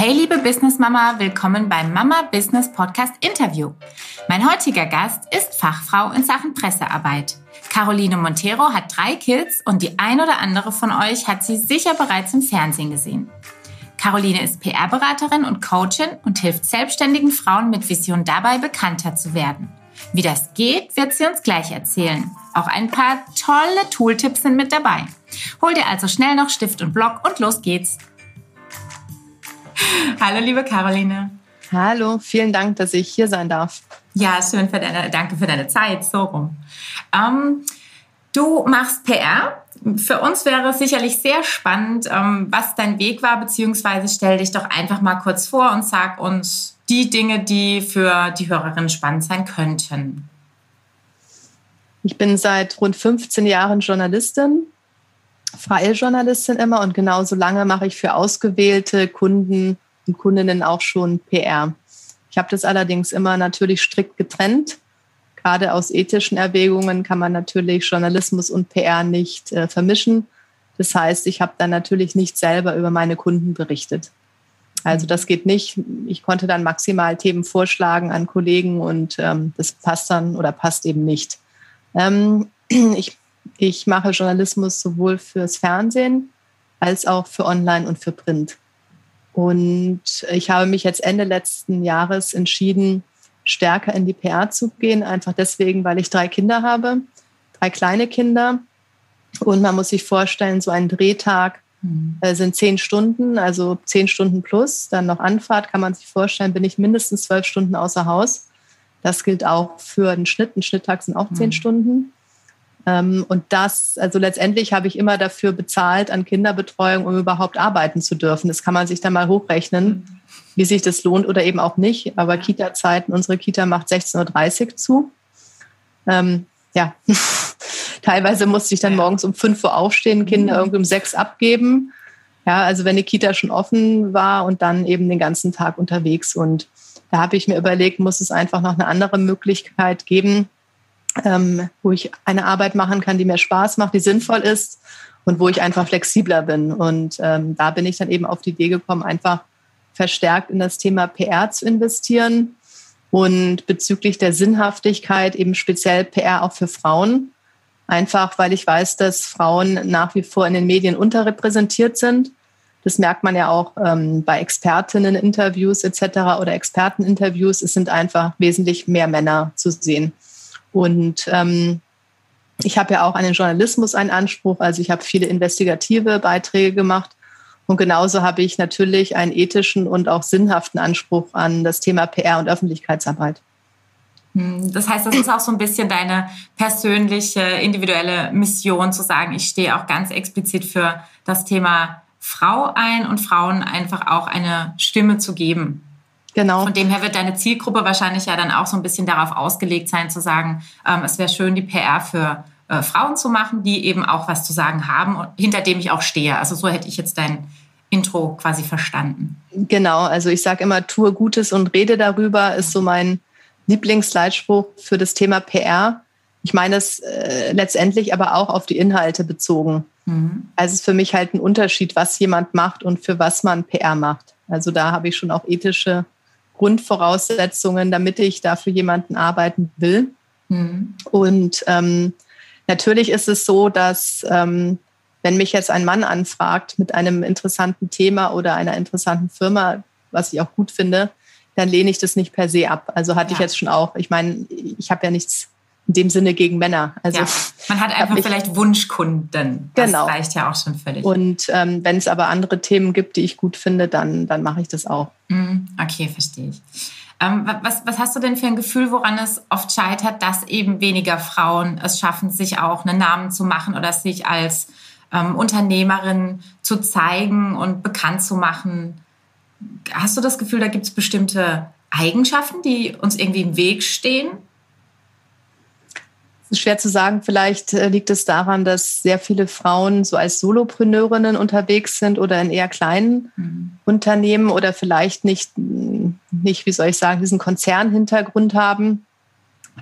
Hey liebe Business Mama, willkommen beim Mama Business Podcast Interview. Mein heutiger Gast ist Fachfrau in Sachen Pressearbeit. Caroline Montero hat drei Kids und die ein oder andere von euch hat sie sicher bereits im Fernsehen gesehen. Caroline ist PR-Beraterin und Coachin und hilft selbstständigen Frauen mit Vision dabei, bekannter zu werden. Wie das geht, wird sie uns gleich erzählen. Auch ein paar tolle Tooltips sind mit dabei. Hol dir also schnell noch Stift und Block und los geht's. Hallo, liebe Caroline. Hallo, vielen Dank, dass ich hier sein darf. Ja, schön für deine, danke für deine Zeit, so rum. Ähm, du machst PR. Für uns wäre es sicherlich sehr spannend, ähm, was dein Weg war, beziehungsweise stell dich doch einfach mal kurz vor und sag uns die Dinge, die für die Hörerinnen spannend sein könnten. Ich bin seit rund 15 Jahren Journalistin freie Journalistin immer und genauso lange mache ich für ausgewählte Kunden und Kundinnen auch schon PR. Ich habe das allerdings immer natürlich strikt getrennt. Gerade aus ethischen Erwägungen kann man natürlich Journalismus und PR nicht äh, vermischen. Das heißt, ich habe dann natürlich nicht selber über meine Kunden berichtet. Also das geht nicht. Ich konnte dann maximal Themen vorschlagen an Kollegen und ähm, das passt dann oder passt eben nicht. Ähm, ich ich mache Journalismus sowohl fürs Fernsehen als auch für Online und für Print. Und ich habe mich jetzt Ende letzten Jahres entschieden, stärker in die PR zu gehen, einfach deswegen, weil ich drei Kinder habe, drei kleine Kinder. Und man muss sich vorstellen, so ein Drehtag mhm. äh, sind zehn Stunden, also zehn Stunden plus. Dann noch Anfahrt, kann man sich vorstellen, bin ich mindestens zwölf Stunden außer Haus. Das gilt auch für den Schnitt. Ein Schnitttag sind auch zehn mhm. Stunden. Ähm, und das, also letztendlich habe ich immer dafür bezahlt an Kinderbetreuung, um überhaupt arbeiten zu dürfen. Das kann man sich dann mal hochrechnen, wie sich das lohnt oder eben auch nicht. Aber Kita-Zeiten, unsere Kita macht 16.30 Uhr zu. Ähm, ja, teilweise musste ich dann morgens um 5 Uhr aufstehen, Kinder mhm. irgendwie um 6 abgeben. Ja, also wenn die Kita schon offen war und dann eben den ganzen Tag unterwegs. Und da habe ich mir überlegt, muss es einfach noch eine andere Möglichkeit geben, ähm, wo ich eine Arbeit machen kann, die mir Spaß macht, die sinnvoll ist und wo ich einfach flexibler bin. Und ähm, da bin ich dann eben auf die Idee gekommen, einfach verstärkt in das Thema PR zu investieren und bezüglich der Sinnhaftigkeit eben speziell PR auch für Frauen. Einfach weil ich weiß, dass Frauen nach wie vor in den Medien unterrepräsentiert sind. Das merkt man ja auch ähm, bei Expertinnen-Interviews etc. oder Experteninterviews. Es sind einfach wesentlich mehr Männer zu sehen. Und ähm, ich habe ja auch an den Journalismus einen Anspruch. Also ich habe viele investigative Beiträge gemacht. Und genauso habe ich natürlich einen ethischen und auch sinnhaften Anspruch an das Thema PR und Öffentlichkeitsarbeit. Hm, das heißt, das ist auch so ein bisschen deine persönliche, individuelle Mission zu sagen, ich stehe auch ganz explizit für das Thema Frau ein und Frauen einfach auch eine Stimme zu geben. Genau. Von dem her wird deine Zielgruppe wahrscheinlich ja dann auch so ein bisschen darauf ausgelegt sein, zu sagen, ähm, es wäre schön, die PR für äh, Frauen zu machen, die eben auch was zu sagen haben und hinter dem ich auch stehe. Also so hätte ich jetzt dein Intro quasi verstanden. Genau, also ich sage immer, tue Gutes und rede darüber, ist so mein Lieblingsleitspruch für das Thema PR. Ich meine es äh, letztendlich aber auch auf die Inhalte bezogen. Mhm. Also es ist für mich halt ein Unterschied, was jemand macht und für was man PR macht. Also da habe ich schon auch ethische Grundvoraussetzungen, damit ich da für jemanden arbeiten will. Mhm. Und ähm, natürlich ist es so, dass ähm, wenn mich jetzt ein Mann anfragt mit einem interessanten Thema oder einer interessanten Firma, was ich auch gut finde, dann lehne ich das nicht per se ab. Also hatte ja. ich jetzt schon auch, ich meine, ich habe ja nichts in dem Sinne gegen Männer. Also ja, man hat einfach vielleicht Wunschkunden. Das genau. reicht ja auch schon völlig. Und ähm, wenn es aber andere Themen gibt, die ich gut finde, dann, dann mache ich das auch. Mhm, okay, verstehe ich. Ähm, was, was hast du denn für ein Gefühl, woran es oft scheitert, dass eben weniger Frauen es schaffen, sich auch einen Namen zu machen oder sich als ähm, Unternehmerin zu zeigen und bekannt zu machen? Hast du das Gefühl, da gibt es bestimmte Eigenschaften, die uns irgendwie im Weg stehen? Schwer zu sagen. Vielleicht äh, liegt es daran, dass sehr viele Frauen so als Solopreneurinnen unterwegs sind oder in eher kleinen mhm. Unternehmen oder vielleicht nicht, nicht, wie soll ich sagen, diesen Konzernhintergrund haben.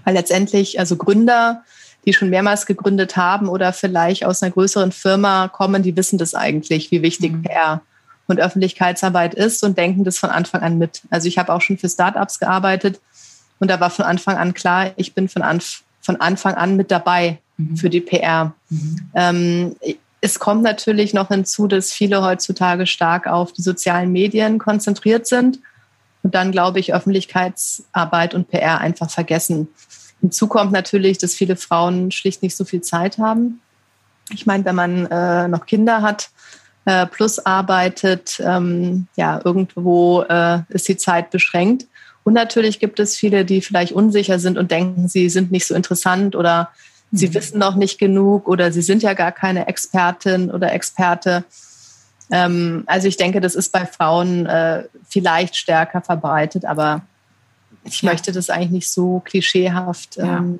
Weil letztendlich, also Gründer, die schon mehrmals gegründet haben oder vielleicht aus einer größeren Firma kommen, die wissen das eigentlich, wie wichtig mhm. PR und Öffentlichkeitsarbeit ist und denken das von Anfang an mit. Also ich habe auch schon für Startups gearbeitet und da war von Anfang an klar, ich bin von, Anf von Anfang an mit dabei mhm. für die PR. Mhm. Ähm, es kommt natürlich noch hinzu, dass viele heutzutage stark auf die sozialen Medien konzentriert sind und dann, glaube ich, Öffentlichkeitsarbeit und PR einfach vergessen. Hinzu kommt natürlich, dass viele Frauen schlicht nicht so viel Zeit haben. Ich meine, wenn man äh, noch Kinder hat, äh, plus arbeitet, ähm, ja, irgendwo äh, ist die Zeit beschränkt. Und natürlich gibt es viele, die vielleicht unsicher sind und denken, sie sind nicht so interessant oder mhm. sie wissen noch nicht genug oder sie sind ja gar keine Expertin oder Experte. Ähm, also ich denke, das ist bei Frauen äh, vielleicht stärker verbreitet, aber ich ja. möchte das eigentlich nicht so klischeehaft ähm,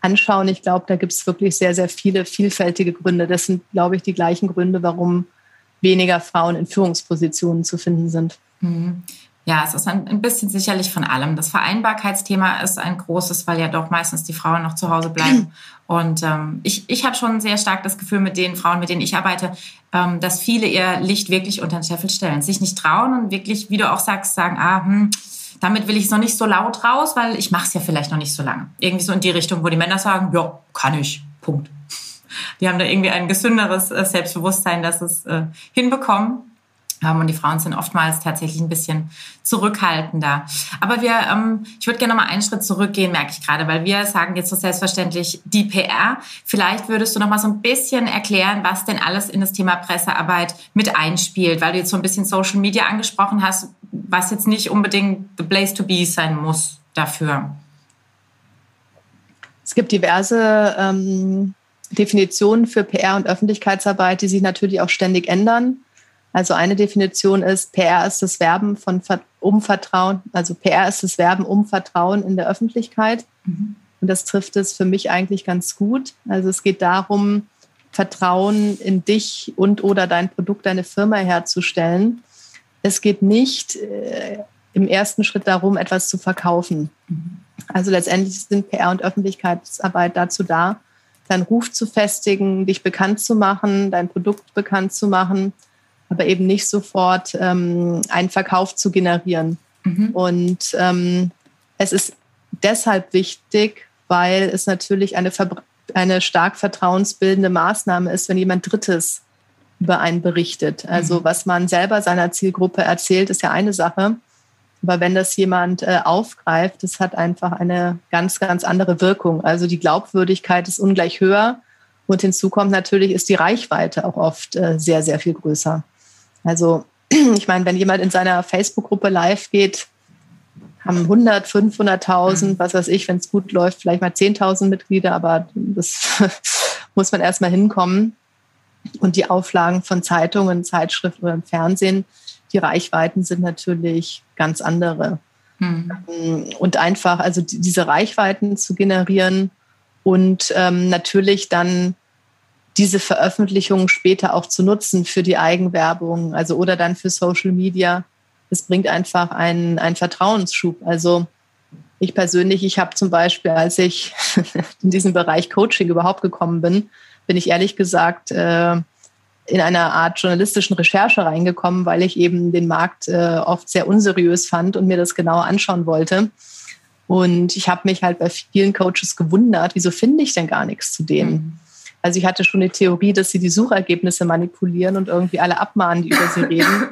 anschauen. Ich glaube, da gibt es wirklich sehr, sehr viele vielfältige Gründe. Das sind, glaube ich, die gleichen Gründe, warum weniger Frauen in Führungspositionen zu finden sind. Mhm. Ja, es ist ein, bisschen sicherlich von allem. Das Vereinbarkeitsthema ist ein großes, weil ja doch meistens die Frauen noch zu Hause bleiben. Und ähm, ich, ich habe schon sehr stark das Gefühl mit den Frauen, mit denen ich arbeite, ähm, dass viele ihr Licht wirklich unter den Scheffel stellen, sich nicht trauen und wirklich, wie du auch sagst, sagen, ah, hm, damit will ich es noch nicht so laut raus, weil ich mache es ja vielleicht noch nicht so lange. Irgendwie so in die Richtung, wo die Männer sagen, ja, kann ich, Punkt. Die haben da irgendwie ein gesünderes äh, Selbstbewusstsein, dass es äh, hinbekommen. Und die Frauen sind oftmals tatsächlich ein bisschen zurückhaltender. Aber wir, ähm, ich würde gerne noch mal einen Schritt zurückgehen, merke ich gerade, weil wir sagen jetzt so selbstverständlich die PR. Vielleicht würdest du noch mal so ein bisschen erklären, was denn alles in das Thema Pressearbeit mit einspielt, weil du jetzt so ein bisschen Social Media angesprochen hast, was jetzt nicht unbedingt the place to be sein muss dafür. Es gibt diverse ähm, Definitionen für PR und Öffentlichkeitsarbeit, die sich natürlich auch ständig ändern. Also eine Definition ist, PR ist das Werben von um Vertrauen, also PR ist das Werben um Vertrauen in der Öffentlichkeit. Mhm. Und das trifft es für mich eigentlich ganz gut. Also es geht darum, Vertrauen in dich und oder dein Produkt, deine Firma herzustellen. Es geht nicht äh, im ersten Schritt darum, etwas zu verkaufen. Mhm. Also letztendlich sind PR und Öffentlichkeitsarbeit dazu da, deinen Ruf zu festigen, dich bekannt zu machen, dein Produkt bekannt zu machen aber eben nicht sofort ähm, einen Verkauf zu generieren. Mhm. Und ähm, es ist deshalb wichtig, weil es natürlich eine, eine stark vertrauensbildende Maßnahme ist, wenn jemand Drittes über einen berichtet. Also mhm. was man selber seiner Zielgruppe erzählt, ist ja eine Sache. Aber wenn das jemand äh, aufgreift, das hat einfach eine ganz, ganz andere Wirkung. Also die Glaubwürdigkeit ist ungleich höher. Und hinzu kommt natürlich, ist die Reichweite auch oft äh, sehr, sehr viel größer. Also ich meine, wenn jemand in seiner Facebook-Gruppe live geht, haben 100, 500.000, mhm. was weiß ich, wenn es gut läuft, vielleicht mal 10.000 Mitglieder, aber das muss man erstmal hinkommen. Und die Auflagen von Zeitungen, Zeitschriften oder im Fernsehen, die Reichweiten sind natürlich ganz andere. Mhm. Und einfach, also diese Reichweiten zu generieren und ähm, natürlich dann diese Veröffentlichungen später auch zu nutzen für die Eigenwerbung, also oder dann für Social Media. Das bringt einfach einen, einen Vertrauensschub. Also ich persönlich, ich habe zum Beispiel, als ich in diesen Bereich Coaching überhaupt gekommen bin, bin ich ehrlich gesagt äh, in einer Art journalistischen Recherche reingekommen, weil ich eben den Markt äh, oft sehr unseriös fand und mir das genauer anschauen wollte. Und ich habe mich halt bei vielen Coaches gewundert, wieso finde ich denn gar nichts zu denen? Mhm. Also ich hatte schon die Theorie, dass sie die Suchergebnisse manipulieren und irgendwie alle abmahnen, die über sie reden.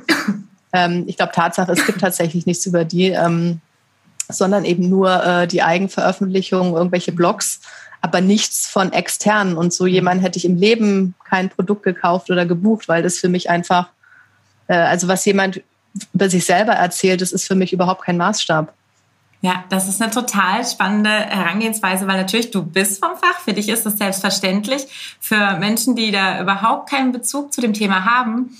ähm, ich glaube, Tatsache, es gibt tatsächlich nichts über die, ähm, sondern eben nur äh, die Eigenveröffentlichung, irgendwelche Blogs, aber nichts von externen. Und so jemand hätte ich im Leben kein Produkt gekauft oder gebucht, weil das für mich einfach, äh, also was jemand über sich selber erzählt, das ist für mich überhaupt kein Maßstab. Ja, das ist eine total spannende Herangehensweise, weil natürlich du bist vom Fach. Für dich ist das selbstverständlich. Für Menschen, die da überhaupt keinen Bezug zu dem Thema haben,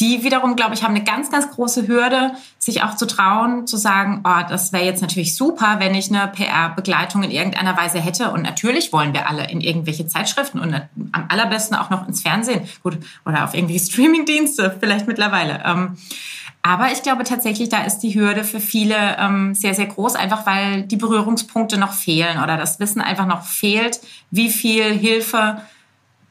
die wiederum, glaube ich, haben eine ganz, ganz große Hürde, sich auch zu trauen, zu sagen, oh, das wäre jetzt natürlich super, wenn ich eine PR-Begleitung in irgendeiner Weise hätte. Und natürlich wollen wir alle in irgendwelche Zeitschriften und am allerbesten auch noch ins Fernsehen. Gut, oder auf irgendwelche Streaming-Dienste vielleicht mittlerweile. Ähm, aber ich glaube tatsächlich, da ist die Hürde für viele ähm, sehr, sehr groß, einfach weil die Berührungspunkte noch fehlen oder das Wissen einfach noch fehlt, wie viel Hilfe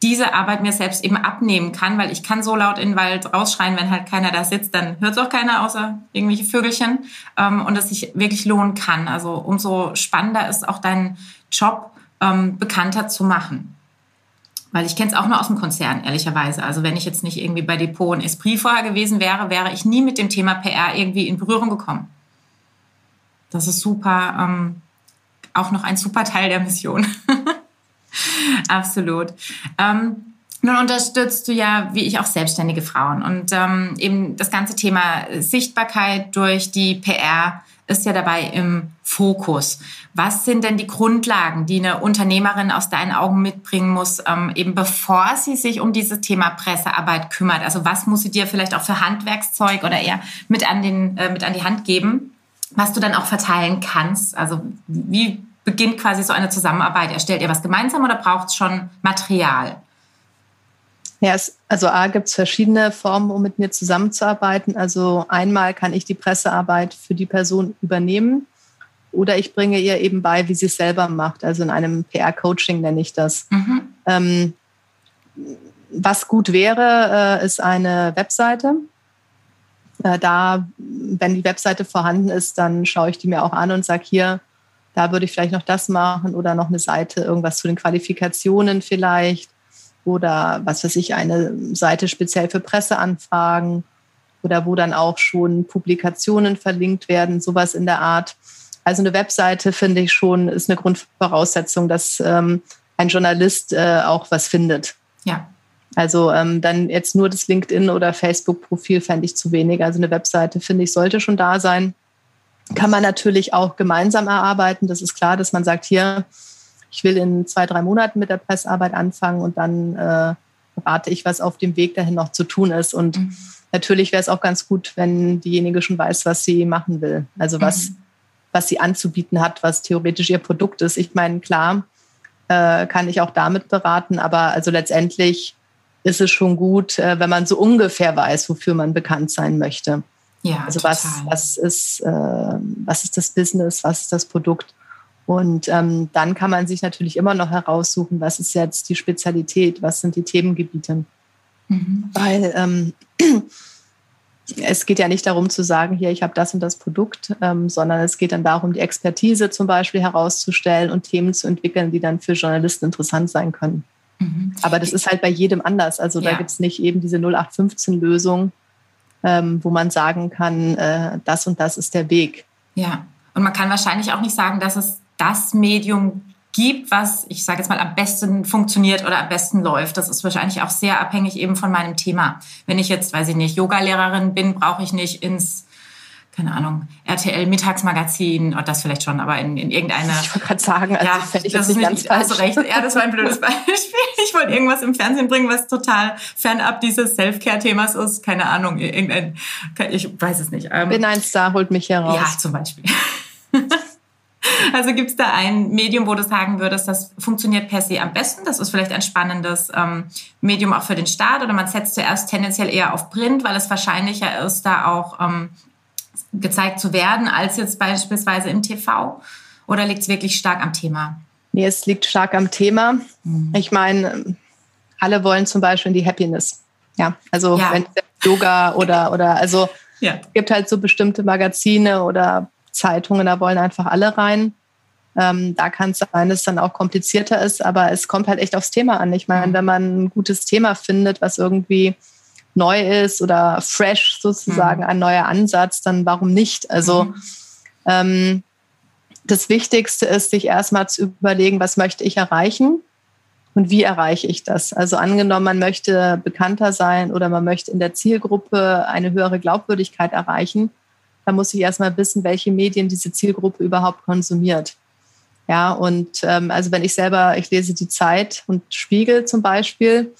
diese Arbeit mir selbst eben abnehmen kann, weil ich kann so laut in den Wald rausschreien, wenn halt keiner da sitzt, dann hört es auch keiner außer irgendwelche Vögelchen ähm, und es sich wirklich lohnen kann. Also umso spannender ist auch dein Job ähm, bekannter zu machen. Weil ich kenne es auch nur aus dem Konzern, ehrlicherweise. Also wenn ich jetzt nicht irgendwie bei Depot und Esprit vorher gewesen wäre, wäre ich nie mit dem Thema PR irgendwie in Berührung gekommen. Das ist super, ähm, auch noch ein super Teil der Mission. Absolut. Ähm, nun unterstützt du ja, wie ich, auch selbstständige Frauen. Und ähm, eben das ganze Thema Sichtbarkeit durch die PR ist ja dabei im Fokus. Was sind denn die Grundlagen, die eine Unternehmerin aus deinen Augen mitbringen muss, ähm, eben bevor sie sich um dieses Thema Pressearbeit kümmert? Also was muss sie dir vielleicht auch für Handwerkszeug oder eher mit an, den, äh, mit an die Hand geben, was du dann auch verteilen kannst? Also wie beginnt quasi so eine Zusammenarbeit? Erstellt ihr was gemeinsam oder braucht es schon Material? Ja, es, also A gibt es verschiedene Formen, um mit mir zusammenzuarbeiten. Also einmal kann ich die Pressearbeit für die Person übernehmen oder ich bringe ihr eben bei, wie sie es selber macht. Also in einem PR-Coaching nenne ich das. Mhm. Ähm, was gut wäre, äh, ist eine Webseite. Äh, da, wenn die Webseite vorhanden ist, dann schaue ich die mir auch an und sage hier, da würde ich vielleicht noch das machen oder noch eine Seite, irgendwas zu den Qualifikationen vielleicht oder was weiß ich, eine Seite speziell für Presseanfragen oder wo dann auch schon Publikationen verlinkt werden, sowas in der Art. Also eine Webseite finde ich schon ist eine Grundvoraussetzung, dass ähm, ein Journalist äh, auch was findet. Ja. Also ähm, dann jetzt nur das LinkedIn oder Facebook-Profil fände ich zu wenig. Also eine Webseite finde ich sollte schon da sein. Kann man natürlich auch gemeinsam erarbeiten. Das ist klar, dass man sagt, hier, ich will in zwei, drei Monaten mit der Pressearbeit anfangen und dann äh, rate ich, was auf dem Weg dahin noch zu tun ist. Und mhm. natürlich wäre es auch ganz gut, wenn diejenige schon weiß, was sie machen will. Also was, mhm. was sie anzubieten hat, was theoretisch ihr Produkt ist. Ich meine, klar, äh, kann ich auch damit beraten, aber also letztendlich ist es schon gut, äh, wenn man so ungefähr weiß, wofür man bekannt sein möchte. Ja, also was, was, ist, äh, was ist das Business, was ist das Produkt? Und ähm, dann kann man sich natürlich immer noch heraussuchen, was ist jetzt die Spezialität, was sind die Themengebiete. Mhm. Weil ähm, es geht ja nicht darum zu sagen, hier, ich habe das und das Produkt, ähm, sondern es geht dann darum, die Expertise zum Beispiel herauszustellen und Themen zu entwickeln, die dann für Journalisten interessant sein können. Mhm. Aber das ist halt bei jedem anders. Also ja. da gibt es nicht eben diese 0815-Lösung, ähm, wo man sagen kann, äh, das und das ist der Weg. Ja, und man kann wahrscheinlich auch nicht sagen, dass es das Medium gibt, was ich sage jetzt mal am besten funktioniert oder am besten läuft. Das ist wahrscheinlich auch sehr abhängig eben von meinem Thema. Wenn ich jetzt, weiß ich nicht, Yoga-Lehrerin bin, brauche ich nicht ins keine Ahnung, RTL Mittagsmagazin, oder das vielleicht schon, aber in, in irgendeine. Ich wollte gerade sagen, also ja, das, ich das ist nicht ganz falsch. Hast recht. Ja, das war ein blödes Beispiel. Ich wollte irgendwas im Fernsehen bringen, was total fernab dieses Self-Care-Themas ist. Keine Ahnung, irgendein, ich weiß es nicht. Ähm, Bin ein Star, holt mich heraus. Ja, zum Beispiel. Also gibt es da ein Medium, wo du sagen würdest, das funktioniert per se am besten? Das ist vielleicht ein spannendes ähm, Medium auch für den Start oder man setzt zuerst tendenziell eher auf Print, weil es wahrscheinlicher ist, da auch ähm, gezeigt zu werden, als jetzt beispielsweise im TV? Oder liegt es wirklich stark am Thema? Nee, es liegt stark am Thema. Mhm. Ich meine, alle wollen zum Beispiel in die Happiness. Ja, also ja. wenn Yoga oder, oder also ja. es gibt halt so bestimmte Magazine oder Zeitungen, da wollen einfach alle rein. Ähm, da kann es sein, dass es dann auch komplizierter ist, aber es kommt halt echt aufs Thema an. Ich meine, wenn man ein gutes Thema findet, was irgendwie neu ist oder fresh sozusagen, mhm. ein neuer Ansatz, dann warum nicht? Also mhm. ähm, das Wichtigste ist, sich erstmal zu überlegen, was möchte ich erreichen und wie erreiche ich das? Also angenommen, man möchte bekannter sein oder man möchte in der Zielgruppe eine höhere Glaubwürdigkeit erreichen, da muss ich erstmal wissen, welche Medien diese Zielgruppe überhaupt konsumiert. Ja, und ähm, also wenn ich selber, ich lese die Zeit und Spiegel zum Beispiel,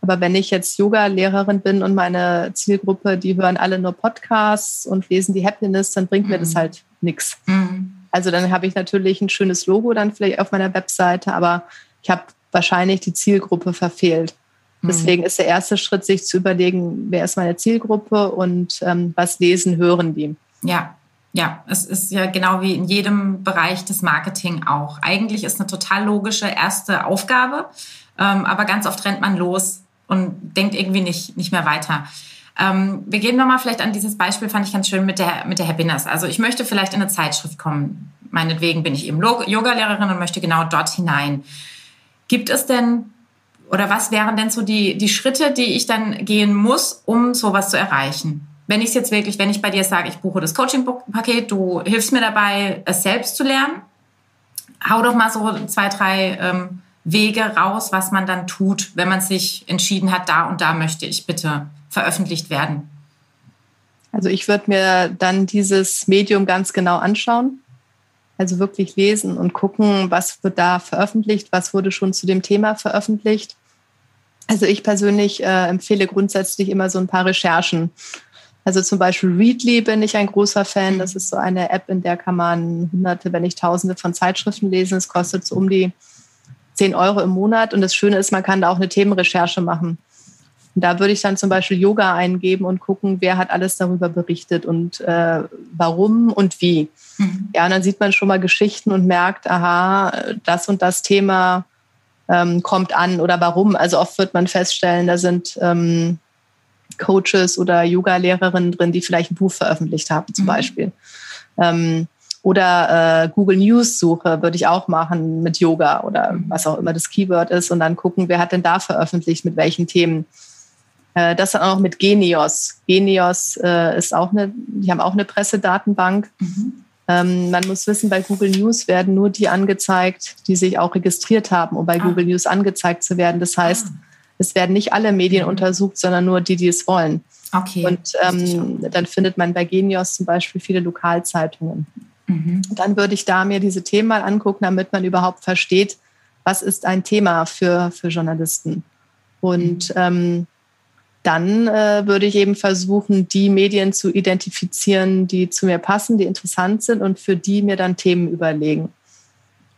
aber wenn ich jetzt Yoga-Lehrerin bin und meine Zielgruppe, die hören alle nur Podcasts und lesen die Happiness, dann bringt mhm. mir das mhm. halt nichts. Mhm. Also dann habe ich natürlich ein schönes Logo dann vielleicht auf meiner Webseite, aber ich habe wahrscheinlich die Zielgruppe verfehlt. Mhm. Deswegen ist der erste Schritt, sich zu überlegen, wer ist meine Zielgruppe und ähm, was lesen, hören die. Ja, ja, es ist ja genau wie in jedem Bereich des Marketing auch. Eigentlich ist eine total logische erste Aufgabe, Ähm, aber ganz oft rennt man los und denkt irgendwie nicht, nicht mehr weiter. Ähm, wir gehen nochmal vielleicht an dieses Beispiel, fand ich ganz schön mit der, mit der Happiness. Also ich möchte vielleicht in eine Zeitschrift kommen. Meinetwegen bin ich eben Yoga-Lehrerin und möchte genau dort hinein. Gibt es denn oder was wären denn so die, die Schritte, die ich dann gehen muss, um sowas zu erreichen? Wenn ich es jetzt wirklich, wenn ich bei dir sage, ich buche das Coaching-Paket, du hilfst mir dabei, es selbst zu lernen, hau doch mal so zwei, drei ähm, Wege raus, was man dann tut, wenn man sich entschieden hat, da und da möchte ich bitte veröffentlicht werden. Also ich würde mir dann dieses Medium ganz genau anschauen. Also wirklich lesen und gucken, was wird da veröffentlicht, was wurde schon zu dem Thema veröffentlicht. Also ich persönlich äh, empfehle grundsätzlich immer so ein paar Recherchen. Also zum Beispiel Readly bin ich ein großer Fan. Das ist so eine App, in der kann man hunderte, wenn nicht tausende von Zeitschriften lesen. Es kostet so um die 10 Euro im Monat. Und das Schöne ist, man kann da auch eine Themenrecherche machen. Und da würde ich dann zum Beispiel Yoga eingeben und gucken, wer hat alles darüber berichtet und äh, warum und wie. Mhm. Ja, und dann sieht man schon mal Geschichten und merkt, aha, das und das Thema ähm, kommt an oder warum. Also oft wird man feststellen, da sind ähm, Coaches oder Yoga-Lehrerinnen drin, die vielleicht ein Buch veröffentlicht haben, zum mhm. Beispiel. Ähm, oder äh, Google News Suche würde ich auch machen mit Yoga oder mhm. was auch immer das Keyword ist und dann gucken, wer hat denn da veröffentlicht, mit welchen Themen. Äh, das dann auch mit Genios. Genios äh, ist auch eine, die haben auch eine Pressedatenbank. Mhm. Ähm, man muss wissen, bei Google News werden nur die angezeigt, die sich auch registriert haben, um bei ah. Google News angezeigt zu werden. Das heißt, ah. Es werden nicht alle Medien mhm. untersucht, sondern nur die, die es wollen. Okay. Und ähm, dann findet man bei Genios zum Beispiel viele Lokalzeitungen. Mhm. Dann würde ich da mir diese Themen mal angucken, damit man überhaupt versteht, was ist ein Thema für, für Journalisten. Und mhm. ähm, dann äh, würde ich eben versuchen, die Medien zu identifizieren, die zu mir passen, die interessant sind und für die mir dann Themen überlegen.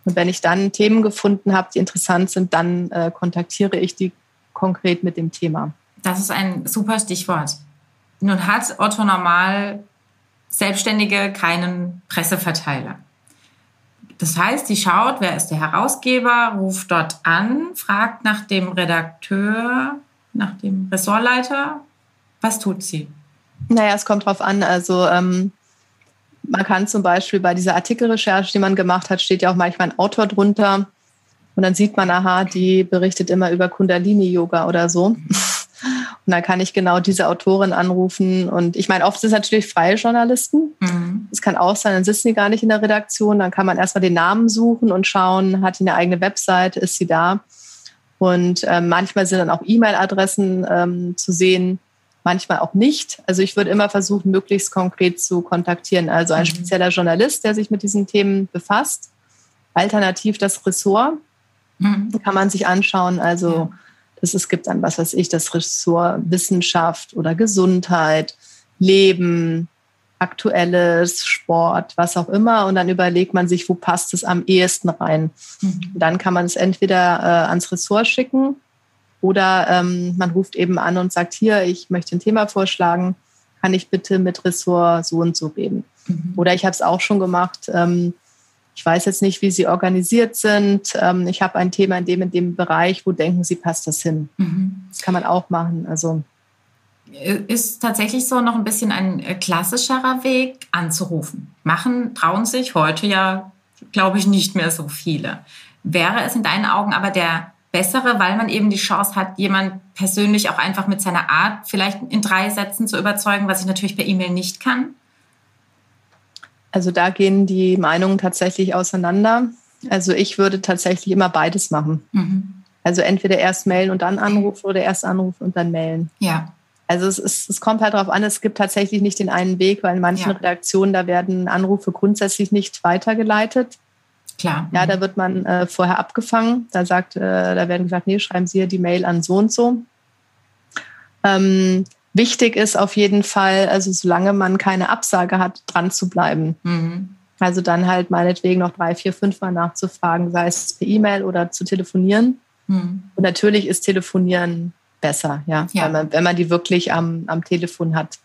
Und wenn ich dann Themen gefunden habe, die interessant sind, dann äh, kontaktiere ich die konkret mit dem Thema. Das ist ein super Stichwort. Nun hat Otto Normal Selbstständige keinen Presseverteiler. Das heißt, sie schaut, wer ist der Herausgeber, ruft dort an, fragt nach dem Redakteur nach dem Ressortleiter. Was tut sie? Naja, es kommt drauf an. Also ähm, man kann zum Beispiel bei dieser Artikelrecherche, die man gemacht hat, steht ja auch manchmal ein Autor drunter. Und dann sieht man, aha, die berichtet immer über Kundalini-Yoga oder so. Und dann kann ich genau diese Autorin anrufen. Und ich meine, oft sind es natürlich freie Journalisten. Mhm. Das kann auch sein, dann sitzen die gar nicht in der Redaktion. Dann kann man erstmal den Namen suchen und schauen, hat die eine eigene Webseite, ist sie da? Und ähm, manchmal sind dann auch E-Mail-Adressen ähm, zu sehen, manchmal auch nicht. Also ich würde immer versuchen, möglichst konkret zu kontaktieren. Also ein mhm. spezieller Journalist, der sich mit diesen Themen befasst. Alternativ das Ressort mhm. kann man sich anschauen. Also das, es gibt dann, was weiß ich, das Ressort Wissenschaft oder Gesundheit, Leben, Aktuelles, Sport, was auch immer. Und dann überlegt man sich, wo passt es am ehesten rein. Mhm. Dann kann man es entweder äh, ans Ressort schicken oder ähm, man ruft eben an und sagt, hier, ich möchte ein Thema vorschlagen, kann ich bitte mit Ressort so und so reden. Mhm. Oder ich habe es auch schon gemacht. Ähm, ich weiß jetzt nicht, wie Sie organisiert sind. Ähm, ich habe ein Thema in dem, in dem Bereich, wo denken Sie, passt das hin? Mhm. Das kann man auch machen. Also ist tatsächlich so noch ein bisschen ein äh, klassischerer Weg anzurufen. Machen, trauen sich heute ja, glaube ich, nicht mehr so viele. Wäre es in deinen Augen aber der bessere, weil man eben die Chance hat, jemand persönlich auch einfach mit seiner Art vielleicht in drei Sätzen zu überzeugen, was ich natürlich per E-Mail nicht kann? Also da gehen die Meinungen tatsächlich auseinander. Also ich würde tatsächlich immer beides machen. Mhm. Also entweder erst mailen und dann anrufen oder erst anrufen und dann mailen. Ja. Also es, ist, es kommt halt darauf an, es gibt tatsächlich nicht den einen Weg, weil in manchen ja. Redaktionen, da werden Anrufe grundsätzlich nicht weitergeleitet. Klar. Ja, da wird man äh, vorher abgefangen. Da sagt, äh, da werden gesagt, nee, schreiben Sie die Mail an so und so. Ähm, wichtig ist auf jeden Fall, also solange man keine Absage hat, dran zu bleiben. Mhm. Also dann halt meinetwegen noch drei, vier, fünf Mal nachzufragen, sei es per E-Mail oder zu telefonieren. Mhm. Und natürlich ist Telefonieren besser, ja, ja. Man, wenn man die wirklich am, am Telefon hat.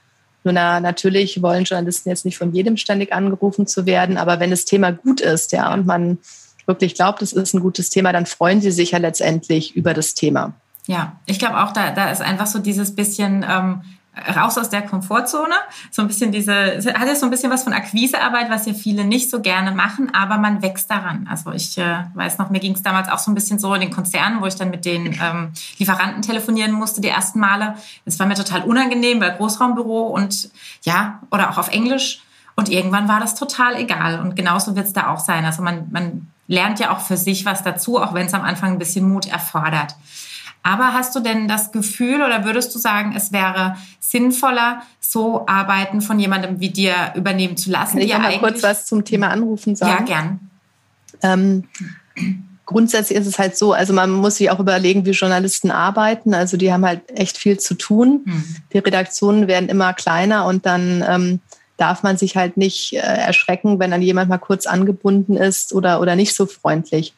Nur na, natürlich wollen Journalisten jetzt nicht von jedem ständig angerufen zu werden, aber wenn das Thema gut ist, ja, und man wirklich glaubt, es ist ein gutes Thema, dann freuen sie sich ja letztendlich über das Thema. Ja, ich glaube auch, da, da ist einfach so dieses bisschen ähm, raus aus der Komfortzone. So ein bisschen diese, hat ja so ein bisschen was von Akquisearbeit, was ja viele nicht so gerne machen, aber man wächst daran. Also ich äh, weiß noch, mir ging es damals auch so ein bisschen so in den Konzernen, wo ich dann mit den ähm, Lieferanten telefonieren musste, die ersten Male. Es war mir total unangenehm, weil Großraumbüro und ja, oder auch auf Englisch. Und irgendwann war das total egal. Und genauso wird es da auch sein. Also man, man lernt ja auch für sich was dazu, auch wenn es am Anfang ein bisschen Mut erfordert. Aber hast du denn das Gefühl oder würdest du sagen, es wäre sinnvoller, so Arbeiten von jemandem wie dir übernehmen zu lassen? Kann ich mal kurz was zum Thema Anrufen sagen? Ja, gern. Ähm, grundsätzlich ist es halt so, also man muss sich auch überlegen, wie Journalisten arbeiten. Also die haben halt echt viel zu tun. Hm. Die Redaktionen werden immer kleiner und dann ähm, darf man sich halt nicht äh, erschrecken, wenn dann jemand mal kurz angebunden ist oder, oder nicht so freundlich.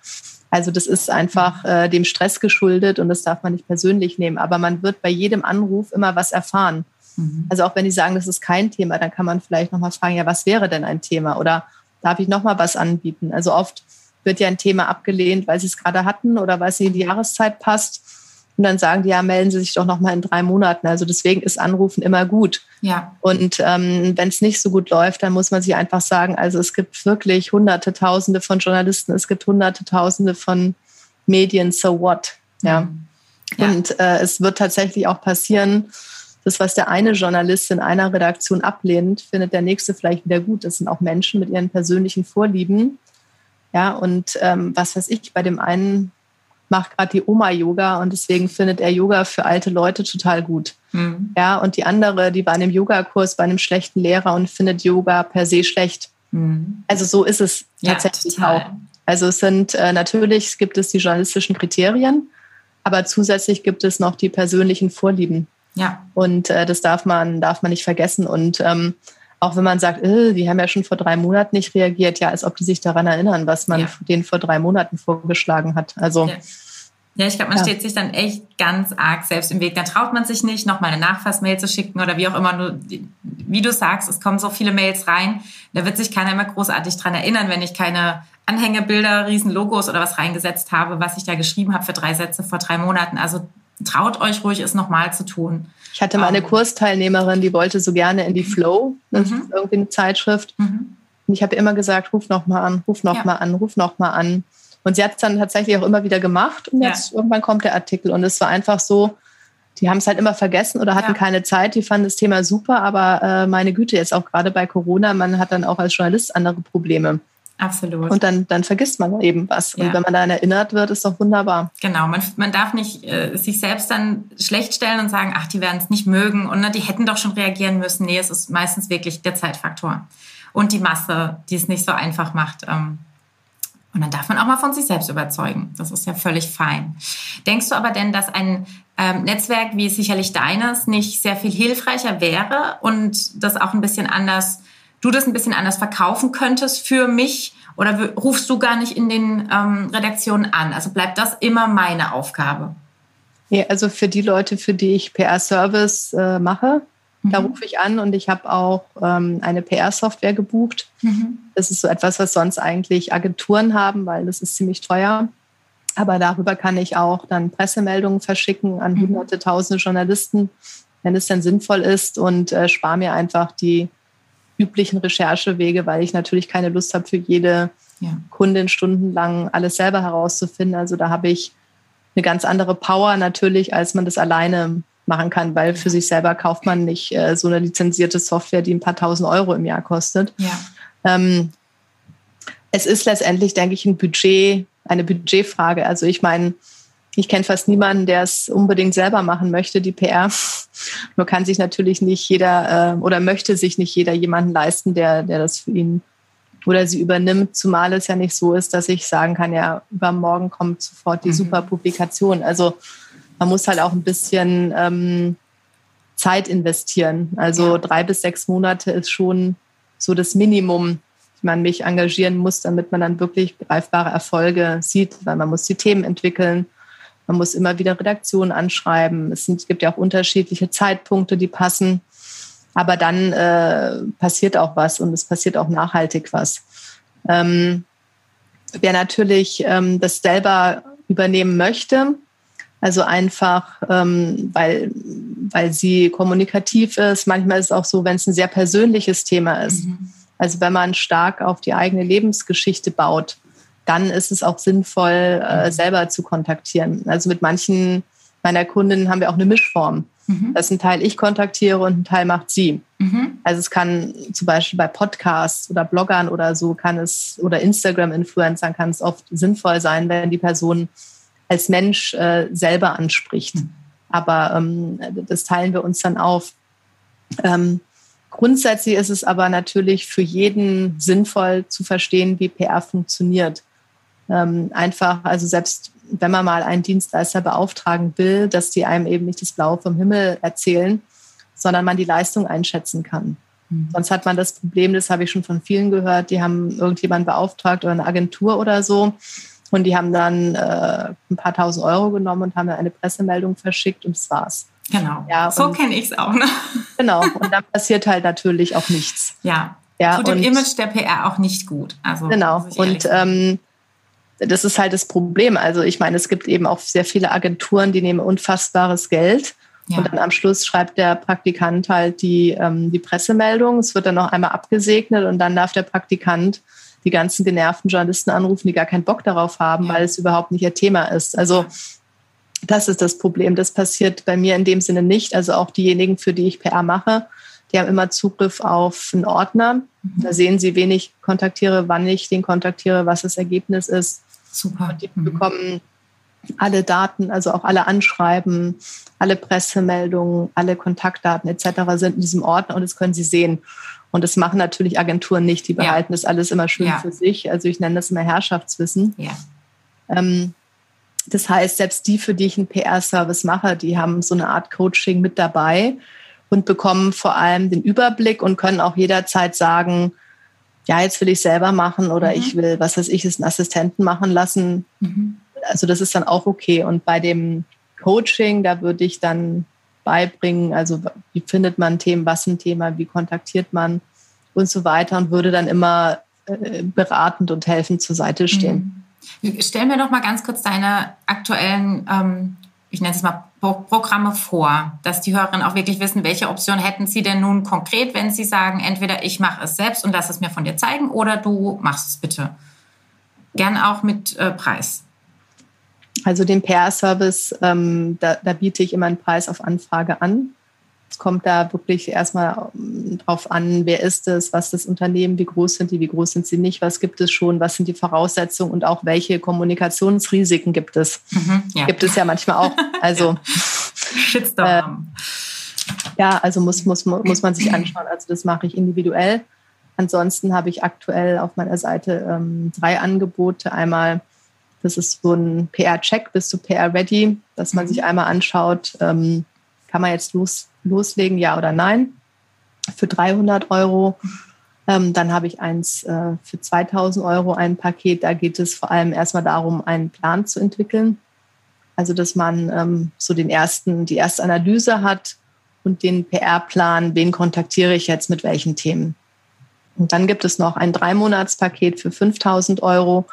Also das ist einfach äh, dem Stress geschuldet und das darf man nicht persönlich nehmen. Aber man wird bei jedem Anruf immer was erfahren. Mhm. Also auch wenn die sagen, das ist kein Thema, dann kann man vielleicht nochmal fragen, ja, was wäre denn ein Thema? Oder darf ich nochmal was anbieten? Also oft wird ja ein Thema abgelehnt, weil sie es gerade hatten oder weil es in die Jahreszeit passt. Und dann sagen die, ja, melden Sie sich doch noch mal in drei Monaten. Also deswegen ist Anrufen immer gut. Ja. Und ähm, wenn es nicht so gut läuft, dann muss man sich einfach sagen, also es gibt wirklich hunderte, tausende von Journalisten, es gibt hunderte, tausende von Medien, so what? Ja. Mhm. ja. Und äh, es wird tatsächlich auch passieren, das, was der eine Journalist in einer Redaktion ablehnt, findet der nächste vielleicht wieder gut. Das sind auch Menschen mit ihren persönlichen Vorlieben. Ja, und ähm, was weiß ich, bei dem einen macht gerade die Oma-Yoga und deswegen findet er Yoga für alte Leute total gut. Mhm. Ja, und die andere, die war in einem Yogakurs bei einem schlechten Lehrer und findet Yoga per se schlecht. Mhm. Also so ist es tatsächlich ja, auch. Also es sind äh, natürlich gibt es die journalistischen Kriterien, aber zusätzlich gibt es noch die persönlichen Vorlieben. Ja. Und äh, das darf man, darf man nicht vergessen. Und ähm, auch wenn man sagt, äh, die haben ja schon vor drei Monaten nicht reagiert, ja, als ob die sich daran erinnern, was man ja. denen vor drei Monaten vorgeschlagen hat. Also ja. Ja, ich glaube, man ja. steht sich dann echt ganz arg selbst im Weg. Dann traut man sich nicht, noch mal eine Nachfassmail zu schicken oder wie auch immer. Nur, wie du sagst, es kommen so viele Mails rein. Da wird sich keiner immer großartig dran erinnern, wenn ich keine Anhängebilder, Riesenlogos oder was reingesetzt habe, was ich da geschrieben habe für drei Sätze vor drei Monaten. Also traut euch ruhig, es nochmal zu tun. Ich hatte mal eine um, ähm. Kursteilnehmerin, die wollte so gerne in die Flow, das mhm. ist irgendwie eine Zeitschrift. Mhm. Und ich habe immer gesagt, ruf noch mal an, ruf noch ja. mal an, ruf noch mal an. Und sie hat es dann tatsächlich auch immer wieder gemacht und jetzt ja. irgendwann kommt der Artikel und es war einfach so, die haben es halt immer vergessen oder hatten ja. keine Zeit, die fanden das Thema super, aber äh, meine Güte, jetzt auch gerade bei Corona, man hat dann auch als Journalist andere Probleme. Absolut. Und dann, dann vergisst man eben was. Ja. Und wenn man daran erinnert wird, ist doch wunderbar. Genau, man, man darf nicht äh, sich selbst dann schlecht stellen und sagen, ach, die werden es nicht mögen und ne, die hätten doch schon reagieren müssen. Nee, es ist meistens wirklich der Zeitfaktor. Und die Masse, die es nicht so einfach macht. Ähm, und dann darf man auch mal von sich selbst überzeugen. Das ist ja völlig fein. Denkst du aber denn, dass ein ähm, Netzwerk wie sicherlich deines nicht sehr viel hilfreicher wäre und das auch ein bisschen anders, du das ein bisschen anders verkaufen könntest für mich? Oder rufst du gar nicht in den ähm, Redaktionen an? Also bleibt das immer meine Aufgabe? Ja, also für die Leute, für die ich PR-Service äh, mache, da mhm. rufe ich an und ich habe auch ähm, eine PR-Software gebucht. Mhm. Das ist so etwas, was sonst eigentlich Agenturen haben, weil das ist ziemlich teuer. Aber darüber kann ich auch dann Pressemeldungen verschicken an mhm. hunderte, tausende Journalisten, wenn es dann sinnvoll ist und äh, spare mir einfach die üblichen Recherchewege, weil ich natürlich keine Lust habe, für jede ja. Kundin stundenlang alles selber herauszufinden. Also da habe ich eine ganz andere Power natürlich, als man das alleine machen kann, weil für sich selber kauft man nicht äh, so eine lizenzierte Software, die ein paar tausend Euro im Jahr kostet. Ja. Ähm, es ist letztendlich, denke ich, ein Budget, eine Budgetfrage. Also ich meine, ich kenne fast niemanden, der es unbedingt selber machen möchte, die PR. Nur kann sich natürlich nicht jeder äh, oder möchte sich nicht jeder jemanden leisten, der, der das für ihn oder sie übernimmt, zumal es ja nicht so ist, dass ich sagen kann, ja, übermorgen kommt sofort die mhm. super Publikation. Also man muss halt auch ein bisschen ähm, Zeit investieren. Also drei bis sechs Monate ist schon so das Minimum, wie man mich engagieren muss, damit man dann wirklich greifbare Erfolge sieht, weil man muss die Themen entwickeln. Man muss immer wieder Redaktionen anschreiben. Es, sind, es gibt ja auch unterschiedliche Zeitpunkte, die passen. Aber dann äh, passiert auch was und es passiert auch nachhaltig was. Ähm, wer natürlich ähm, das selber übernehmen möchte, also einfach, ähm, weil, weil sie kommunikativ ist. Manchmal ist es auch so, wenn es ein sehr persönliches Thema ist. Mhm. Also wenn man stark auf die eigene Lebensgeschichte baut, dann ist es auch sinnvoll, äh, mhm. selber zu kontaktieren. Also mit manchen meiner Kundinnen haben wir auch eine Mischform. Mhm. Das ist ein Teil ich kontaktiere und ein Teil macht sie. Mhm. Also es kann zum Beispiel bei Podcasts oder Bloggern oder so kann es oder Instagram-Influencern kann es oft sinnvoll sein, wenn die Person als Mensch äh, selber anspricht. Mhm. Aber ähm, das teilen wir uns dann auf. Ähm, grundsätzlich ist es aber natürlich für jeden sinnvoll zu verstehen, wie PR funktioniert. Ähm, einfach, also selbst wenn man mal einen Dienstleister beauftragen will, dass die einem eben nicht das Blaue vom Himmel erzählen, sondern man die Leistung einschätzen kann. Mhm. Sonst hat man das Problem, das habe ich schon von vielen gehört, die haben irgendjemanden beauftragt oder eine Agentur oder so und die haben dann äh, ein paar tausend Euro genommen und haben dann eine Pressemeldung verschickt und das war's. Genau. Ja, so kenne ich es auch. Ne? Genau. Und dann passiert halt natürlich auch nichts. Ja. ja Tut dem Image der PR auch nicht gut. Also, genau. Und ähm, das ist halt das Problem. Also ich meine, es gibt eben auch sehr viele Agenturen, die nehmen unfassbares Geld. Ja. Und dann am Schluss schreibt der Praktikant halt die, ähm, die Pressemeldung. Es wird dann noch einmal abgesegnet und dann darf der Praktikant die ganzen genervten Journalisten anrufen, die gar keinen Bock darauf haben, weil es überhaupt nicht ihr Thema ist. Also das ist das Problem. Das passiert bei mir in dem Sinne nicht. Also auch diejenigen, für die ich PR mache, die haben immer Zugriff auf einen Ordner. Mhm. Da sehen sie, wen ich kontaktiere, wann ich den kontaktiere, was das Ergebnis ist. Super. Und die mhm. bekommen alle Daten, also auch alle Anschreiben, alle Pressemeldungen, alle Kontaktdaten etc. sind in diesem Ordner und das können Sie sehen. Und das machen natürlich Agenturen nicht. Die behalten ja. das alles immer schön ja. für sich. Also ich nenne das immer Herrschaftswissen. Ja. Ähm, das heißt, selbst die, für die ich einen PR-Service mache, die haben so eine Art Coaching mit dabei und bekommen vor allem den Überblick und können auch jederzeit sagen, ja, jetzt will ich selber machen oder mhm. ich will, was weiß ich, es einen Assistenten machen lassen. Mhm. Also das ist dann auch okay. Und bei dem Coaching, da würde ich dann beibringen, also wie findet man Themen, was ein Thema, wie kontaktiert man und so weiter und würde dann immer äh, beratend und helfend zur Seite stehen. Mhm. Stell mir doch mal ganz kurz deine aktuellen ähm, ich nenne es mal Programme vor, dass die Hörerinnen auch wirklich wissen, welche Option hätten sie denn nun konkret, wenn sie sagen, entweder ich mache es selbst und lass es mir von dir zeigen oder du machst es bitte. Gern auch mit äh, Preis. Also den PR-Service, ähm, da, da biete ich immer einen Preis auf Anfrage an. Es kommt da wirklich erstmal ähm, drauf an, wer ist es, was ist das Unternehmen, wie groß sind die, wie groß sind sie nicht, was gibt es schon, was sind die Voraussetzungen und auch welche Kommunikationsrisiken gibt es. Mhm, ja. Gibt es ja manchmal auch. Also Shitstorm. Äh, ja, also muss, muss, muss man sich anschauen. Also das mache ich individuell. Ansonsten habe ich aktuell auf meiner Seite ähm, drei Angebote. Einmal, das ist so ein PR-Check, bist du PR-ready, dass man mhm. sich einmal anschaut, ähm, kann man jetzt los, loslegen, ja oder nein, für 300 Euro. Ähm, dann habe ich eins äh, für 2000 Euro ein Paket. Da geht es vor allem erstmal darum, einen Plan zu entwickeln. Also, dass man ähm, so den ersten, die erste Analyse hat und den PR-Plan, wen kontaktiere ich jetzt mit welchen Themen. Und dann gibt es noch ein Drei-Monats-Paket für 5000 Euro,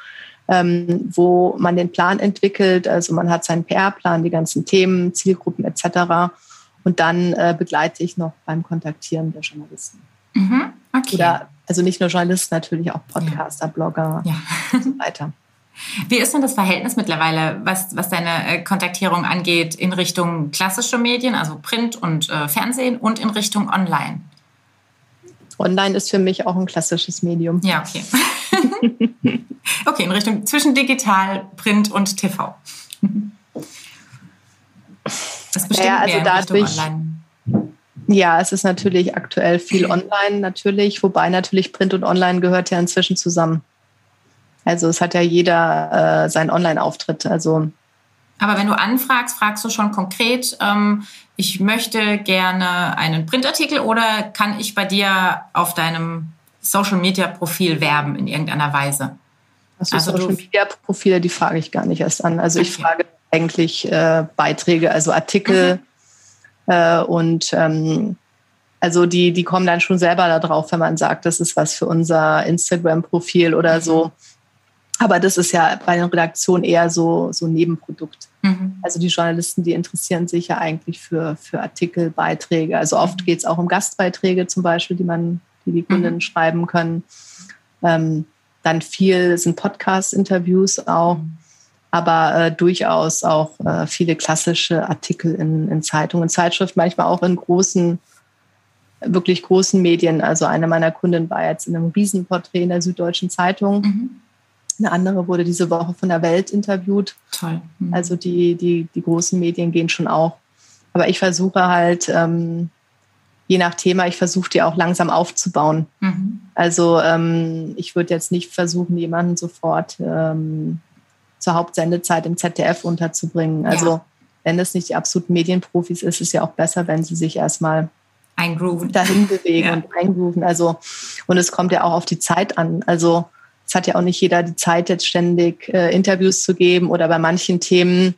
ähm, wo man den Plan entwickelt. Also man hat seinen PR-Plan, die ganzen Themen, Zielgruppen etc. Und dann äh, begleite ich noch beim Kontaktieren der Journalisten. Mhm, okay. Oder also nicht nur Journalisten, natürlich auch Podcaster, ja. Blogger ja. und so weiter. Wie ist denn das Verhältnis mittlerweile, was, was deine äh, Kontaktierung angeht, in Richtung klassische Medien, also Print und äh, Fernsehen und in Richtung Online? Online ist für mich auch ein klassisches Medium. Ja, okay. okay, in Richtung zwischen digital, Print und TV. Das bestimmt ja, also dadurch, Ja, es ist natürlich aktuell viel online natürlich, wobei natürlich Print und Online gehört ja inzwischen zusammen. Also es hat ja jeder äh, seinen Online-Auftritt. Also aber wenn du anfragst, fragst du schon konkret, ähm, ich möchte gerne einen Printartikel oder kann ich bei dir auf deinem Social-Media-Profil werben in irgendeiner Weise? Also, also Social-Media-Profile, die frage ich gar nicht erst an. Also okay. ich frage eigentlich äh, Beiträge, also Artikel mhm. äh, und ähm, also die, die kommen dann schon selber da drauf, wenn man sagt, das ist was für unser Instagram-Profil oder so. Aber das ist ja bei den Redaktionen eher so, so ein Nebenprodukt. Mhm. Also die Journalisten, die interessieren sich ja eigentlich für, für Artikel, Beiträge. Also oft mhm. geht es auch um Gastbeiträge zum Beispiel, die man, die die Kunden mhm. schreiben können. Ähm, dann viel sind Podcast-Interviews auch, mhm. aber äh, durchaus auch äh, viele klassische Artikel in, in Zeitungen, Zeitschriften, manchmal auch in großen, wirklich großen Medien. Also eine meiner Kunden war jetzt in einem Riesenporträt in der Süddeutschen Zeitung. Mhm. Eine andere wurde diese Woche von der Welt interviewt. Toll. Mhm. Also die, die, die großen Medien gehen schon auch. Aber ich versuche halt, ähm, je nach Thema, ich versuche die auch langsam aufzubauen. Mhm. Also ähm, ich würde jetzt nicht versuchen, jemanden sofort ähm, zur Hauptsendezeit im ZDF unterzubringen. Also ja. wenn es nicht die absoluten Medienprofis ist, ist es ja auch besser, wenn sie sich erstmal eingrooven. dahin bewegen ja. und eingrooven. Also, und es kommt ja auch auf die Zeit an. Also es hat ja auch nicht jeder die Zeit, jetzt ständig äh, Interviews zu geben oder bei manchen Themen.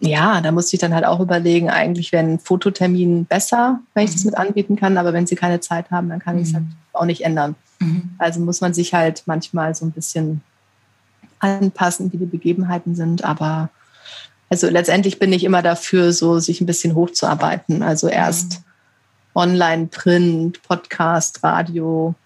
Ja, da muss ich dann halt auch überlegen, eigentlich wäre ein Fototermin besser, wenn ich mhm. das mit anbieten kann, aber wenn sie keine Zeit haben, dann kann ich es halt mhm. auch nicht ändern. Mhm. Also muss man sich halt manchmal so ein bisschen anpassen, wie die Begebenheiten sind, aber also letztendlich bin ich immer dafür, so sich ein bisschen hochzuarbeiten. Also erst mhm. online, Print, Podcast, Radio,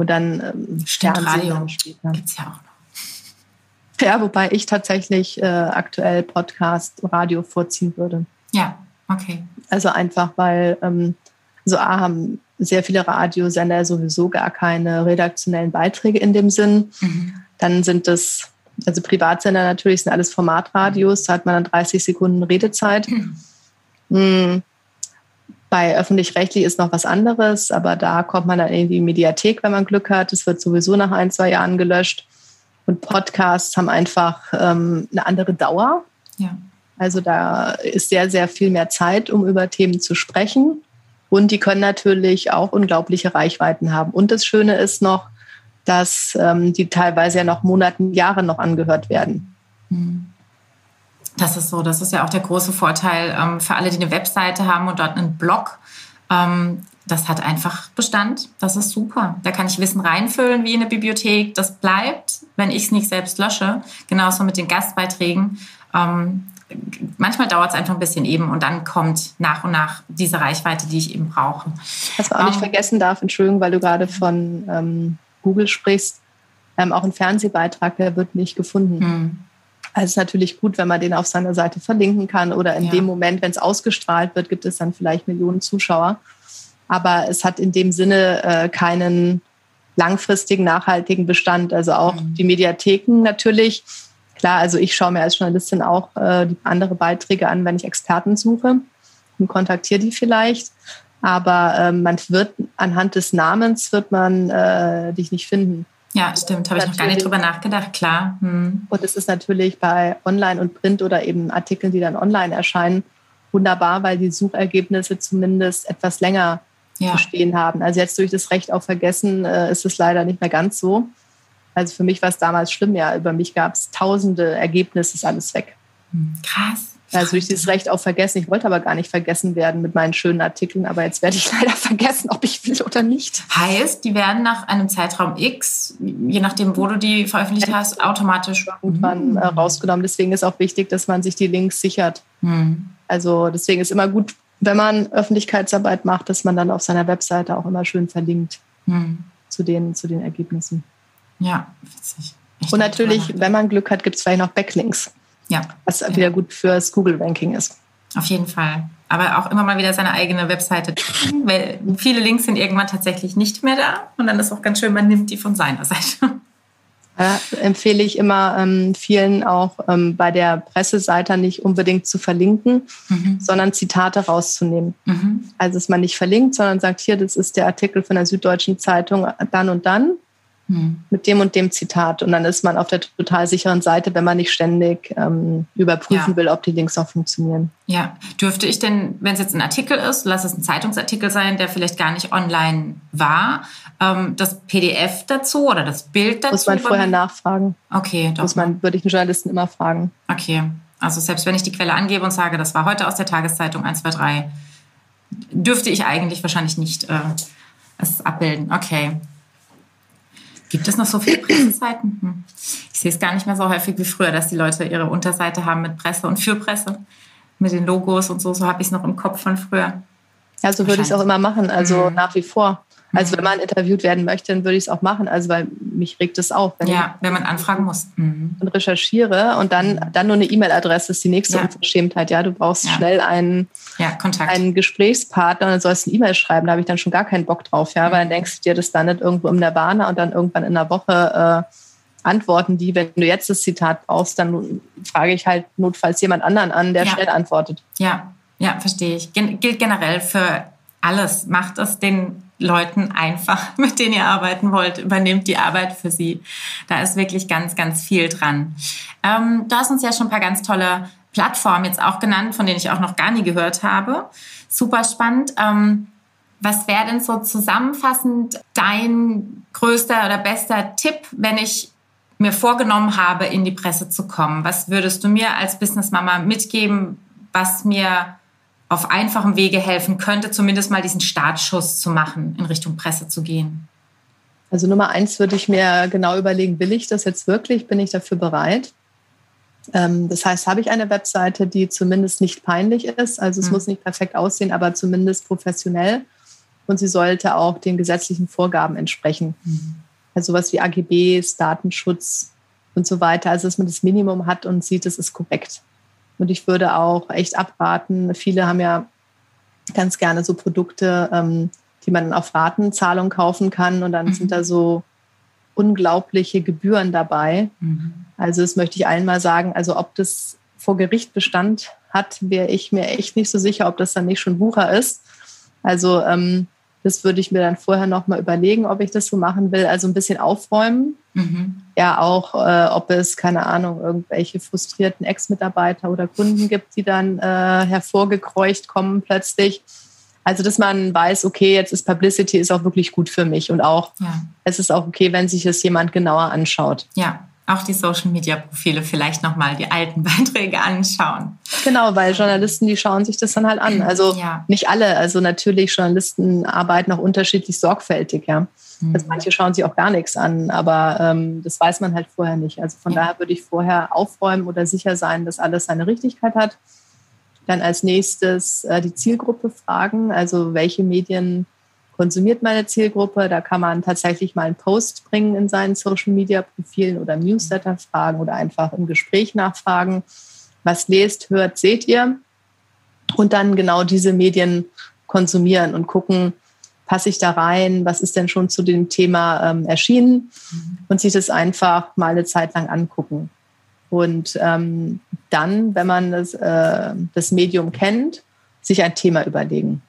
und dann ähm, Stimmt, Radio gibt es ja auch noch. Ja, wobei ich tatsächlich äh, aktuell Podcast, Radio vorziehen würde. Ja, okay. Also einfach, weil ähm, so A haben sehr viele Radiosender sowieso gar keine redaktionellen Beiträge in dem Sinn. Mhm. Dann sind es, also Privatsender natürlich sind alles Formatradios, da hat man dann 30 Sekunden Redezeit. Mhm. Bei öffentlich-rechtlich ist noch was anderes, aber da kommt man dann in die Mediathek, wenn man Glück hat. Es wird sowieso nach ein, zwei Jahren gelöscht. Und Podcasts haben einfach ähm, eine andere Dauer. Ja. Also da ist sehr, sehr viel mehr Zeit, um über Themen zu sprechen. Und die können natürlich auch unglaubliche Reichweiten haben. Und das Schöne ist noch, dass ähm, die teilweise ja noch Monaten, Jahre noch angehört werden. Mhm. Das ist so, das ist ja auch der große Vorteil ähm, für alle, die eine Webseite haben und dort einen Blog. Ähm, das hat einfach Bestand. Das ist super. Da kann ich Wissen reinfüllen wie in eine Bibliothek. Das bleibt, wenn ich es nicht selbst lösche. Genauso mit den Gastbeiträgen. Ähm, manchmal dauert es einfach ein bisschen eben und dann kommt nach und nach diese Reichweite, die ich eben brauche. Was man auch nicht ähm, vergessen darf, Entschuldigung, weil du gerade von ähm, Google sprichst, ähm, auch ein Fernsehbeitrag, der wird nicht gefunden. Hm. Also es ist natürlich gut, wenn man den auf seiner Seite verlinken kann oder in ja. dem Moment, wenn es ausgestrahlt wird, gibt es dann vielleicht Millionen Zuschauer. Aber es hat in dem Sinne äh, keinen langfristigen, nachhaltigen Bestand. Also auch mhm. die Mediatheken natürlich. Klar, also ich schaue mir als Journalistin auch äh, andere Beiträge an, wenn ich Experten suche und kontaktiere die vielleicht. Aber äh, man wird anhand des Namens wird man äh, dich nicht finden. Ja, stimmt. Habe ich noch gar nicht drüber nachgedacht, klar. Hm. Und es ist natürlich bei Online und Print oder eben Artikeln, die dann online erscheinen, wunderbar, weil die Suchergebnisse zumindest etwas länger ja. bestehen haben. Also jetzt durch das Recht auf Vergessen äh, ist es leider nicht mehr ganz so. Also für mich war es damals schlimm, ja. Über mich gab es tausende Ergebnisse, ist alles weg. Hm, krass. Also ich dieses Recht auf Vergessen. Ich wollte aber gar nicht vergessen werden mit meinen schönen Artikeln, aber jetzt werde ich leider vergessen, ob ich will oder nicht. Heißt, die werden nach einem Zeitraum X, je nachdem, wo du die veröffentlicht hast, automatisch irgendwann äh, rausgenommen. Deswegen ist auch wichtig, dass man sich die Links sichert. Mhm. Also deswegen ist immer gut, wenn man Öffentlichkeitsarbeit macht, dass man dann auf seiner Webseite auch immer schön verlinkt mhm. zu, den, zu den Ergebnissen. Ja, witzig. Ich Und natürlich, wenn man Glück hat, gibt es vielleicht noch Backlinks. Ja. Was ja. wieder gut fürs Google-Ranking ist. Auf jeden Fall. Aber auch immer mal wieder seine eigene Webseite checken, weil viele Links sind irgendwann tatsächlich nicht mehr da. Und dann ist auch ganz schön, man nimmt die von seiner Seite. Da empfehle ich immer ähm, vielen auch ähm, bei der Presseseite nicht unbedingt zu verlinken, mhm. sondern Zitate rauszunehmen. Mhm. Also dass man nicht verlinkt, sondern sagt, hier, das ist der Artikel von der Süddeutschen Zeitung dann und dann hm. mit dem und dem Zitat. Und dann ist man auf der total sicheren Seite, wenn man nicht ständig ähm, überprüfen ja. will, ob die Links auch funktionieren. Ja, dürfte ich denn, wenn es jetzt ein Artikel ist, lass es ein Zeitungsartikel sein, der vielleicht gar nicht online war, ähm, das PDF dazu oder das Bild dazu? Muss man vorher nachfragen. Okay, doch. Muss man, würde ich einen Journalisten immer fragen. Okay, also selbst wenn ich die Quelle angebe und sage, das war heute aus der Tageszeitung 1, 2, 3, dürfte ich eigentlich wahrscheinlich nicht äh, es abbilden. Okay. Gibt es noch so viele Presseseiten? Hm. Ich sehe es gar nicht mehr so häufig wie früher, dass die Leute ihre Unterseite haben mit Presse und für Presse, mit den Logos und so. So habe ich es noch im Kopf von früher. Ja, so würde ich es auch immer machen, also mhm. nach wie vor. Also wenn man interviewt werden möchte, dann würde ich es auch machen. Also weil mich regt es auf. Wenn ja, wenn man anfragen muss. Mhm. Und recherchiere und dann, mhm. dann nur eine E-Mail-Adresse ist die nächste ja. Unverschämtheit. Ja, du brauchst ja. schnell einen, ja, Kontakt. einen Gesprächspartner und dann sollst du eine E-Mail schreiben. Da habe ich dann schon gar keinen Bock drauf. Ja, mhm. weil dann denkst du dir, das landet irgendwo im Nirvana und dann irgendwann in einer Woche äh, antworten die. Wenn du jetzt das Zitat brauchst, dann frage ich halt notfalls jemand anderen an, der schnell antwortet. Ja, ja, verstehe ich. Gen gilt generell für alles. Macht es den Leuten einfach, mit denen ihr arbeiten wollt, übernehmt die Arbeit für sie. Da ist wirklich ganz, ganz viel dran. Ähm, du hast uns ja schon ein paar ganz tolle Plattformen jetzt auch genannt, von denen ich auch noch gar nie gehört habe. Super spannend. Ähm, was wäre denn so zusammenfassend dein größter oder bester Tipp, wenn ich mir vorgenommen habe, in die Presse zu kommen? Was würdest du mir als Businessmama mitgeben, was mir auf einfachem Wege helfen könnte, zumindest mal diesen Startschuss zu machen, in Richtung Presse zu gehen? Also Nummer eins würde ich mir genau überlegen, will ich das jetzt wirklich? Bin ich dafür bereit? Ähm, das heißt, habe ich eine Webseite, die zumindest nicht peinlich ist? Also es mhm. muss nicht perfekt aussehen, aber zumindest professionell. Und sie sollte auch den gesetzlichen Vorgaben entsprechen. Mhm. Also sowas wie AGBs, Datenschutz und so weiter. Also dass man das Minimum hat und sieht, es ist korrekt. Und ich würde auch echt abraten. Viele haben ja ganz gerne so Produkte, ähm, die man auf Ratenzahlung kaufen kann. Und dann mhm. sind da so unglaubliche Gebühren dabei. Mhm. Also das möchte ich allen mal sagen. Also ob das vor Gericht Bestand hat, wäre ich mir echt nicht so sicher, ob das dann nicht schon Bucher ist. Also ähm, das würde ich mir dann vorher noch mal überlegen, ob ich das so machen will. Also ein bisschen aufräumen. Mhm. Ja, auch äh, ob es, keine Ahnung, irgendwelche frustrierten Ex-Mitarbeiter oder Kunden gibt, die dann äh, hervorgekreucht kommen plötzlich. Also, dass man weiß, okay, jetzt ist Publicity ist auch wirklich gut für mich und auch ja. es ist auch okay, wenn sich es jemand genauer anschaut. Ja, auch die Social Media Profile vielleicht nochmal die alten Beiträge anschauen. Genau, weil Journalisten, die schauen sich das dann halt an. Also ja. nicht alle. Also natürlich, Journalisten arbeiten auch unterschiedlich sorgfältig, ja. Mhm. Also manche schauen sich auch gar nichts an, aber ähm, das weiß man halt vorher nicht. Also von ja. daher würde ich vorher aufräumen oder sicher sein, dass alles seine Richtigkeit hat. Dann als nächstes äh, die Zielgruppe fragen, also welche Medien konsumiert meine Zielgruppe. Da kann man tatsächlich mal einen Post bringen in seinen Social-Media-Profilen oder Newsletter fragen oder einfach im Gespräch nachfragen. Was lest, hört, seht ihr? Und dann genau diese Medien konsumieren und gucken, passe ich da rein? Was ist denn schon zu dem Thema ähm, erschienen? Und sich das einfach mal eine Zeit lang angucken. Und ähm, dann, wenn man das, äh, das Medium kennt, sich ein Thema überlegen.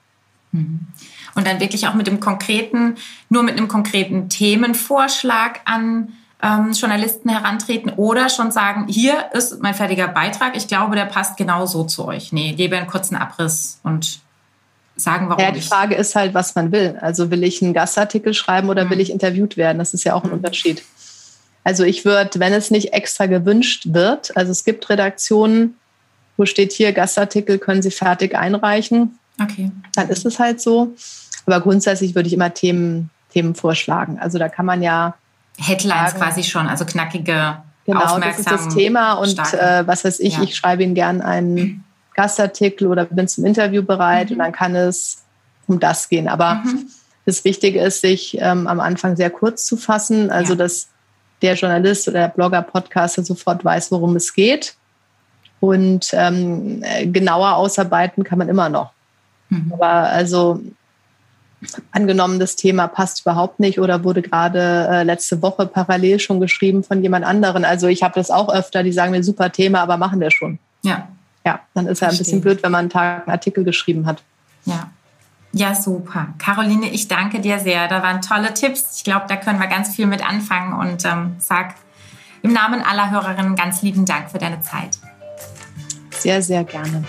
Mhm und dann wirklich auch mit dem konkreten, nur mit einem konkreten Themenvorschlag an ähm, Journalisten herantreten oder schon sagen, hier ist mein fertiger Beitrag, ich glaube, der passt genau so zu euch. Nee, gebe einen kurzen Abriss und sagen, warum. Ja, die Frage ist halt, was man will. Also will ich einen Gastartikel schreiben oder mhm. will ich interviewt werden? Das ist ja auch ein mhm. Unterschied. Also ich würde, wenn es nicht extra gewünscht wird, also es gibt Redaktionen, wo steht hier Gastartikel können Sie fertig einreichen. Okay. Dann ist es halt so. Aber grundsätzlich würde ich immer Themen, Themen vorschlagen. Also da kann man ja. Headlines sagen, quasi schon, also knackige, Genau, das ist das Thema. Und äh, was weiß ich, ja. ich schreibe Ihnen gern einen Gastartikel oder bin zum Interview bereit mhm. und dann kann es um das gehen. Aber mhm. das Wichtige ist, sich ähm, am Anfang sehr kurz zu fassen, also ja. dass der Journalist oder der Blogger, Podcaster sofort weiß, worum es geht. Und ähm, genauer ausarbeiten kann man immer noch. Mhm. Aber also angenommen, das Thema passt überhaupt nicht oder wurde gerade äh, letzte Woche parallel schon geschrieben von jemand anderen. Also ich habe das auch öfter, die sagen mir super Thema, aber machen wir schon. Ja. Ja, dann ist ja ein bisschen blöd, wenn man einen Tag einen Artikel geschrieben hat. Ja. Ja, super. Caroline, ich danke dir sehr. Da waren tolle Tipps. Ich glaube, da können wir ganz viel mit anfangen und ähm, sag im Namen aller Hörerinnen ganz lieben Dank für deine Zeit. Sehr, sehr gerne.